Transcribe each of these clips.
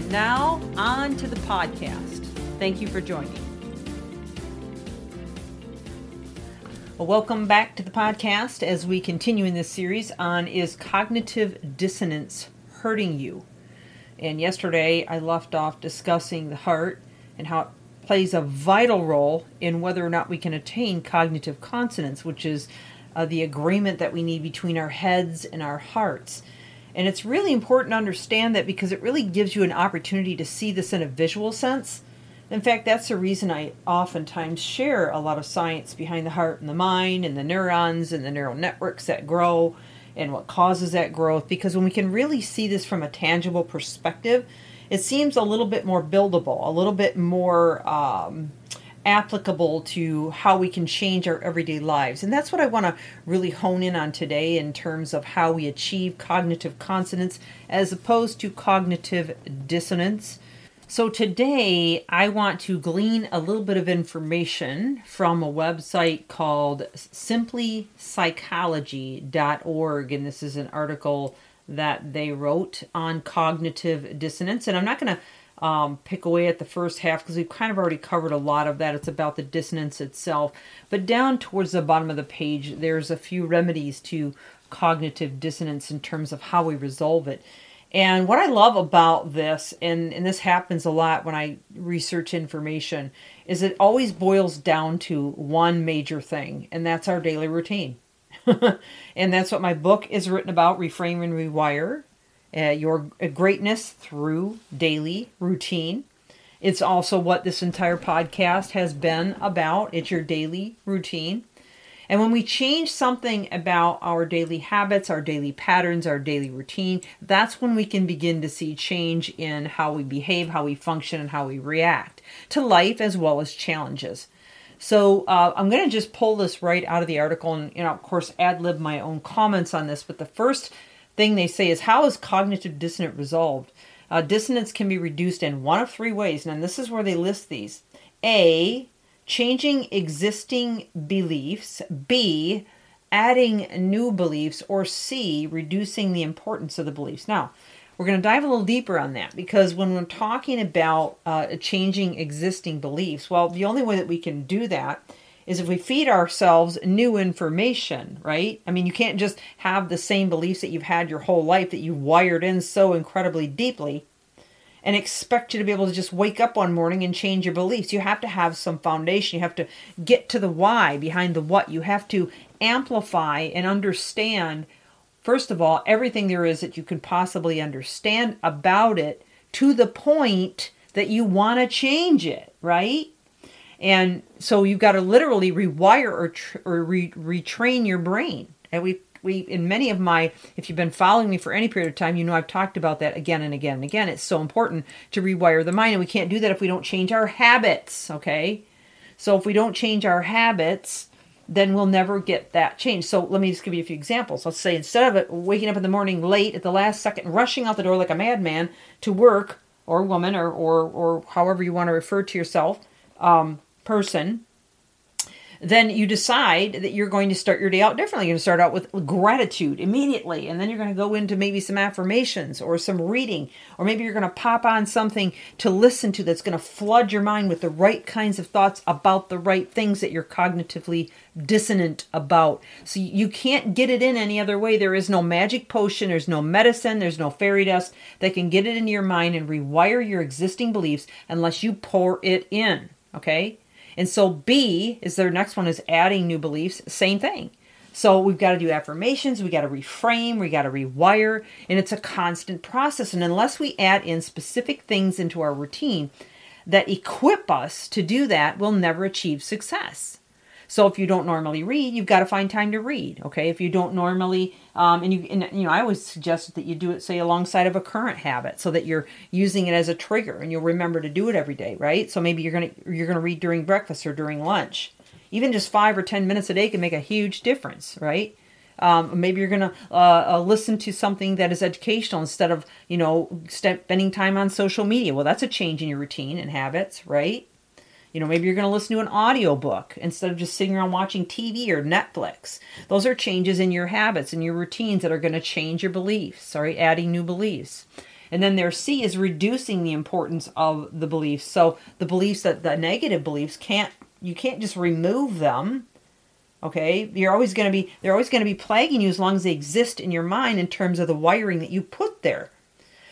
And now, on to the podcast. Thank you for joining. Well, welcome back to the podcast as we continue in this series on Is Cognitive Dissonance Hurting You? And yesterday I left off discussing the heart and how it plays a vital role in whether or not we can attain cognitive consonance, which is uh, the agreement that we need between our heads and our hearts. And it's really important to understand that because it really gives you an opportunity to see this in a visual sense. In fact, that's the reason I oftentimes share a lot of science behind the heart and the mind and the neurons and the neural networks that grow and what causes that growth. Because when we can really see this from a tangible perspective, it seems a little bit more buildable, a little bit more um, applicable to how we can change our everyday lives. And that's what I want to really hone in on today in terms of how we achieve cognitive consonance as opposed to cognitive dissonance. So, today I want to glean a little bit of information from a website called simplypsychology.org. And this is an article that they wrote on cognitive dissonance. And I'm not going to um, pick away at the first half because we've kind of already covered a lot of that. It's about the dissonance itself. But down towards the bottom of the page, there's a few remedies to cognitive dissonance in terms of how we resolve it. And what I love about this, and, and this happens a lot when I research information, is it always boils down to one major thing, and that's our daily routine. and that's what my book is written about Reframe and Rewire uh, Your Greatness Through Daily Routine. It's also what this entire podcast has been about. It's your daily routine. And when we change something about our daily habits, our daily patterns, our daily routine, that's when we can begin to see change in how we behave, how we function, and how we react to life as well as challenges. So uh, I'm going to just pull this right out of the article and, you know, of course, ad lib my own comments on this. But the first thing they say is how is cognitive dissonance resolved? Uh, dissonance can be reduced in one of three ways, and this is where they list these. A, changing existing beliefs. B, adding new beliefs. Or C, reducing the importance of the beliefs. Now, we're going to dive a little deeper on that because when we're talking about uh, changing existing beliefs, well, the only way that we can do that is if we feed ourselves new information, right? I mean, you can't just have the same beliefs that you've had your whole life that you wired in so incredibly deeply and expect you to be able to just wake up one morning and change your beliefs. You have to have some foundation. You have to get to the why behind the what. You have to amplify and understand first of all, everything there is that you can possibly understand about it to the point that you want to change it, right? And so you've got to literally rewire or, tr- or re- retrain your brain. And we we in many of my if you've been following me for any period of time, you know I've talked about that again and again and again. It's so important to rewire the mind and we can't do that if we don't change our habits, okay? So if we don't change our habits, then we'll never get that change. So let me just give you a few examples. Let's say instead of waking up in the morning late at the last second, rushing out the door like a madman to work, or woman, or or or however you want to refer to yourself, um, person, then you decide that you're going to start your day out differently. You're going to start out with gratitude immediately, and then you're going to go into maybe some affirmations or some reading, or maybe you're going to pop on something to listen to that's going to flood your mind with the right kinds of thoughts about the right things that you're cognitively dissonant about. So you can't get it in any other way. There is no magic potion, there's no medicine, there's no fairy dust that can get it into your mind and rewire your existing beliefs unless you pour it in. Okay? And so B is their next one is adding new beliefs, same thing. So we've got to do affirmations, we got to reframe, we got to rewire, and it's a constant process. And unless we add in specific things into our routine that equip us to do that, we'll never achieve success. So if you don't normally read, you've got to find time to read. Okay, if you don't normally, um, and you, and, you know, I always suggest that you do it, say, alongside of a current habit, so that you're using it as a trigger, and you'll remember to do it every day, right? So maybe you're gonna you're gonna read during breakfast or during lunch. Even just five or ten minutes a day can make a huge difference, right? Um, maybe you're going to uh, uh, listen to something that is educational instead of, you know, spending time on social media. Well, that's a change in your routine and habits, right? You know, maybe you're going to listen to an audiobook instead of just sitting around watching TV or Netflix. Those are changes in your habits and your routines that are going to change your beliefs, sorry, adding new beliefs. And then their C is reducing the importance of the beliefs. So the beliefs that the negative beliefs can't you can't just remove them. Okay? You're always going to be they're always going to be plaguing you as long as they exist in your mind in terms of the wiring that you put there.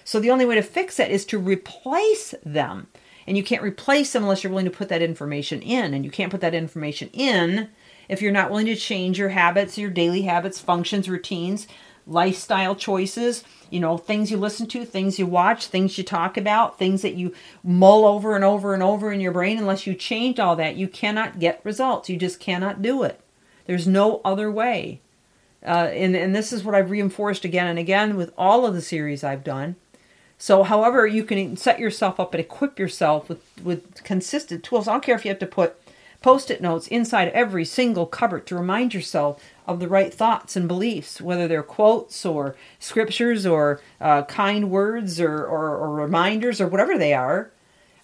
So the only way to fix it is to replace them. And you can't replace them unless you're willing to put that information in. And you can't put that information in if you're not willing to change your habits, your daily habits, functions, routines, lifestyle choices, you know, things you listen to, things you watch, things you talk about, things that you mull over and over and over in your brain. Unless you change all that, you cannot get results. You just cannot do it. There's no other way. Uh, and, and this is what I've reinforced again and again with all of the series I've done. So, however, you can set yourself up and equip yourself with, with consistent tools. I don't care if you have to put post it notes inside every single cupboard to remind yourself of the right thoughts and beliefs, whether they're quotes or scriptures or uh, kind words or, or, or, reminders or whatever they are.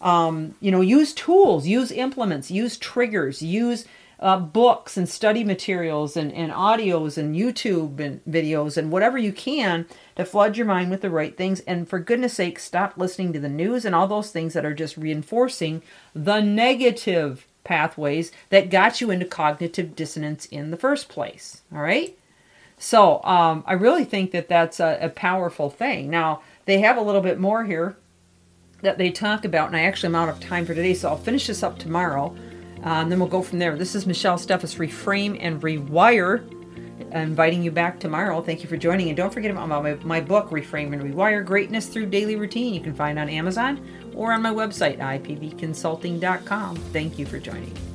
Um, you know, use tools, use implements, use triggers, use uh, books and study materials and, and audios and YouTube and videos and whatever you can to flood your mind with the right things. And for goodness sake, stop listening to the news and all those things that are just reinforcing the negative pathways that got you into cognitive dissonance in the first place. All right? So um, I really think that that's a, a powerful thing. Now, they have a little bit more here that they talk about, and I actually am out of time for today, so I'll finish this up tomorrow. And then we'll go from there. This is Michelle Steffes, Reframe and Rewire. Inviting you back tomorrow. Thank you for joining. And don't forget about my, my book, Reframe and Rewire Greatness Through Daily Routine. You can find on Amazon or on my website, ipvconsulting.com. Thank you for joining.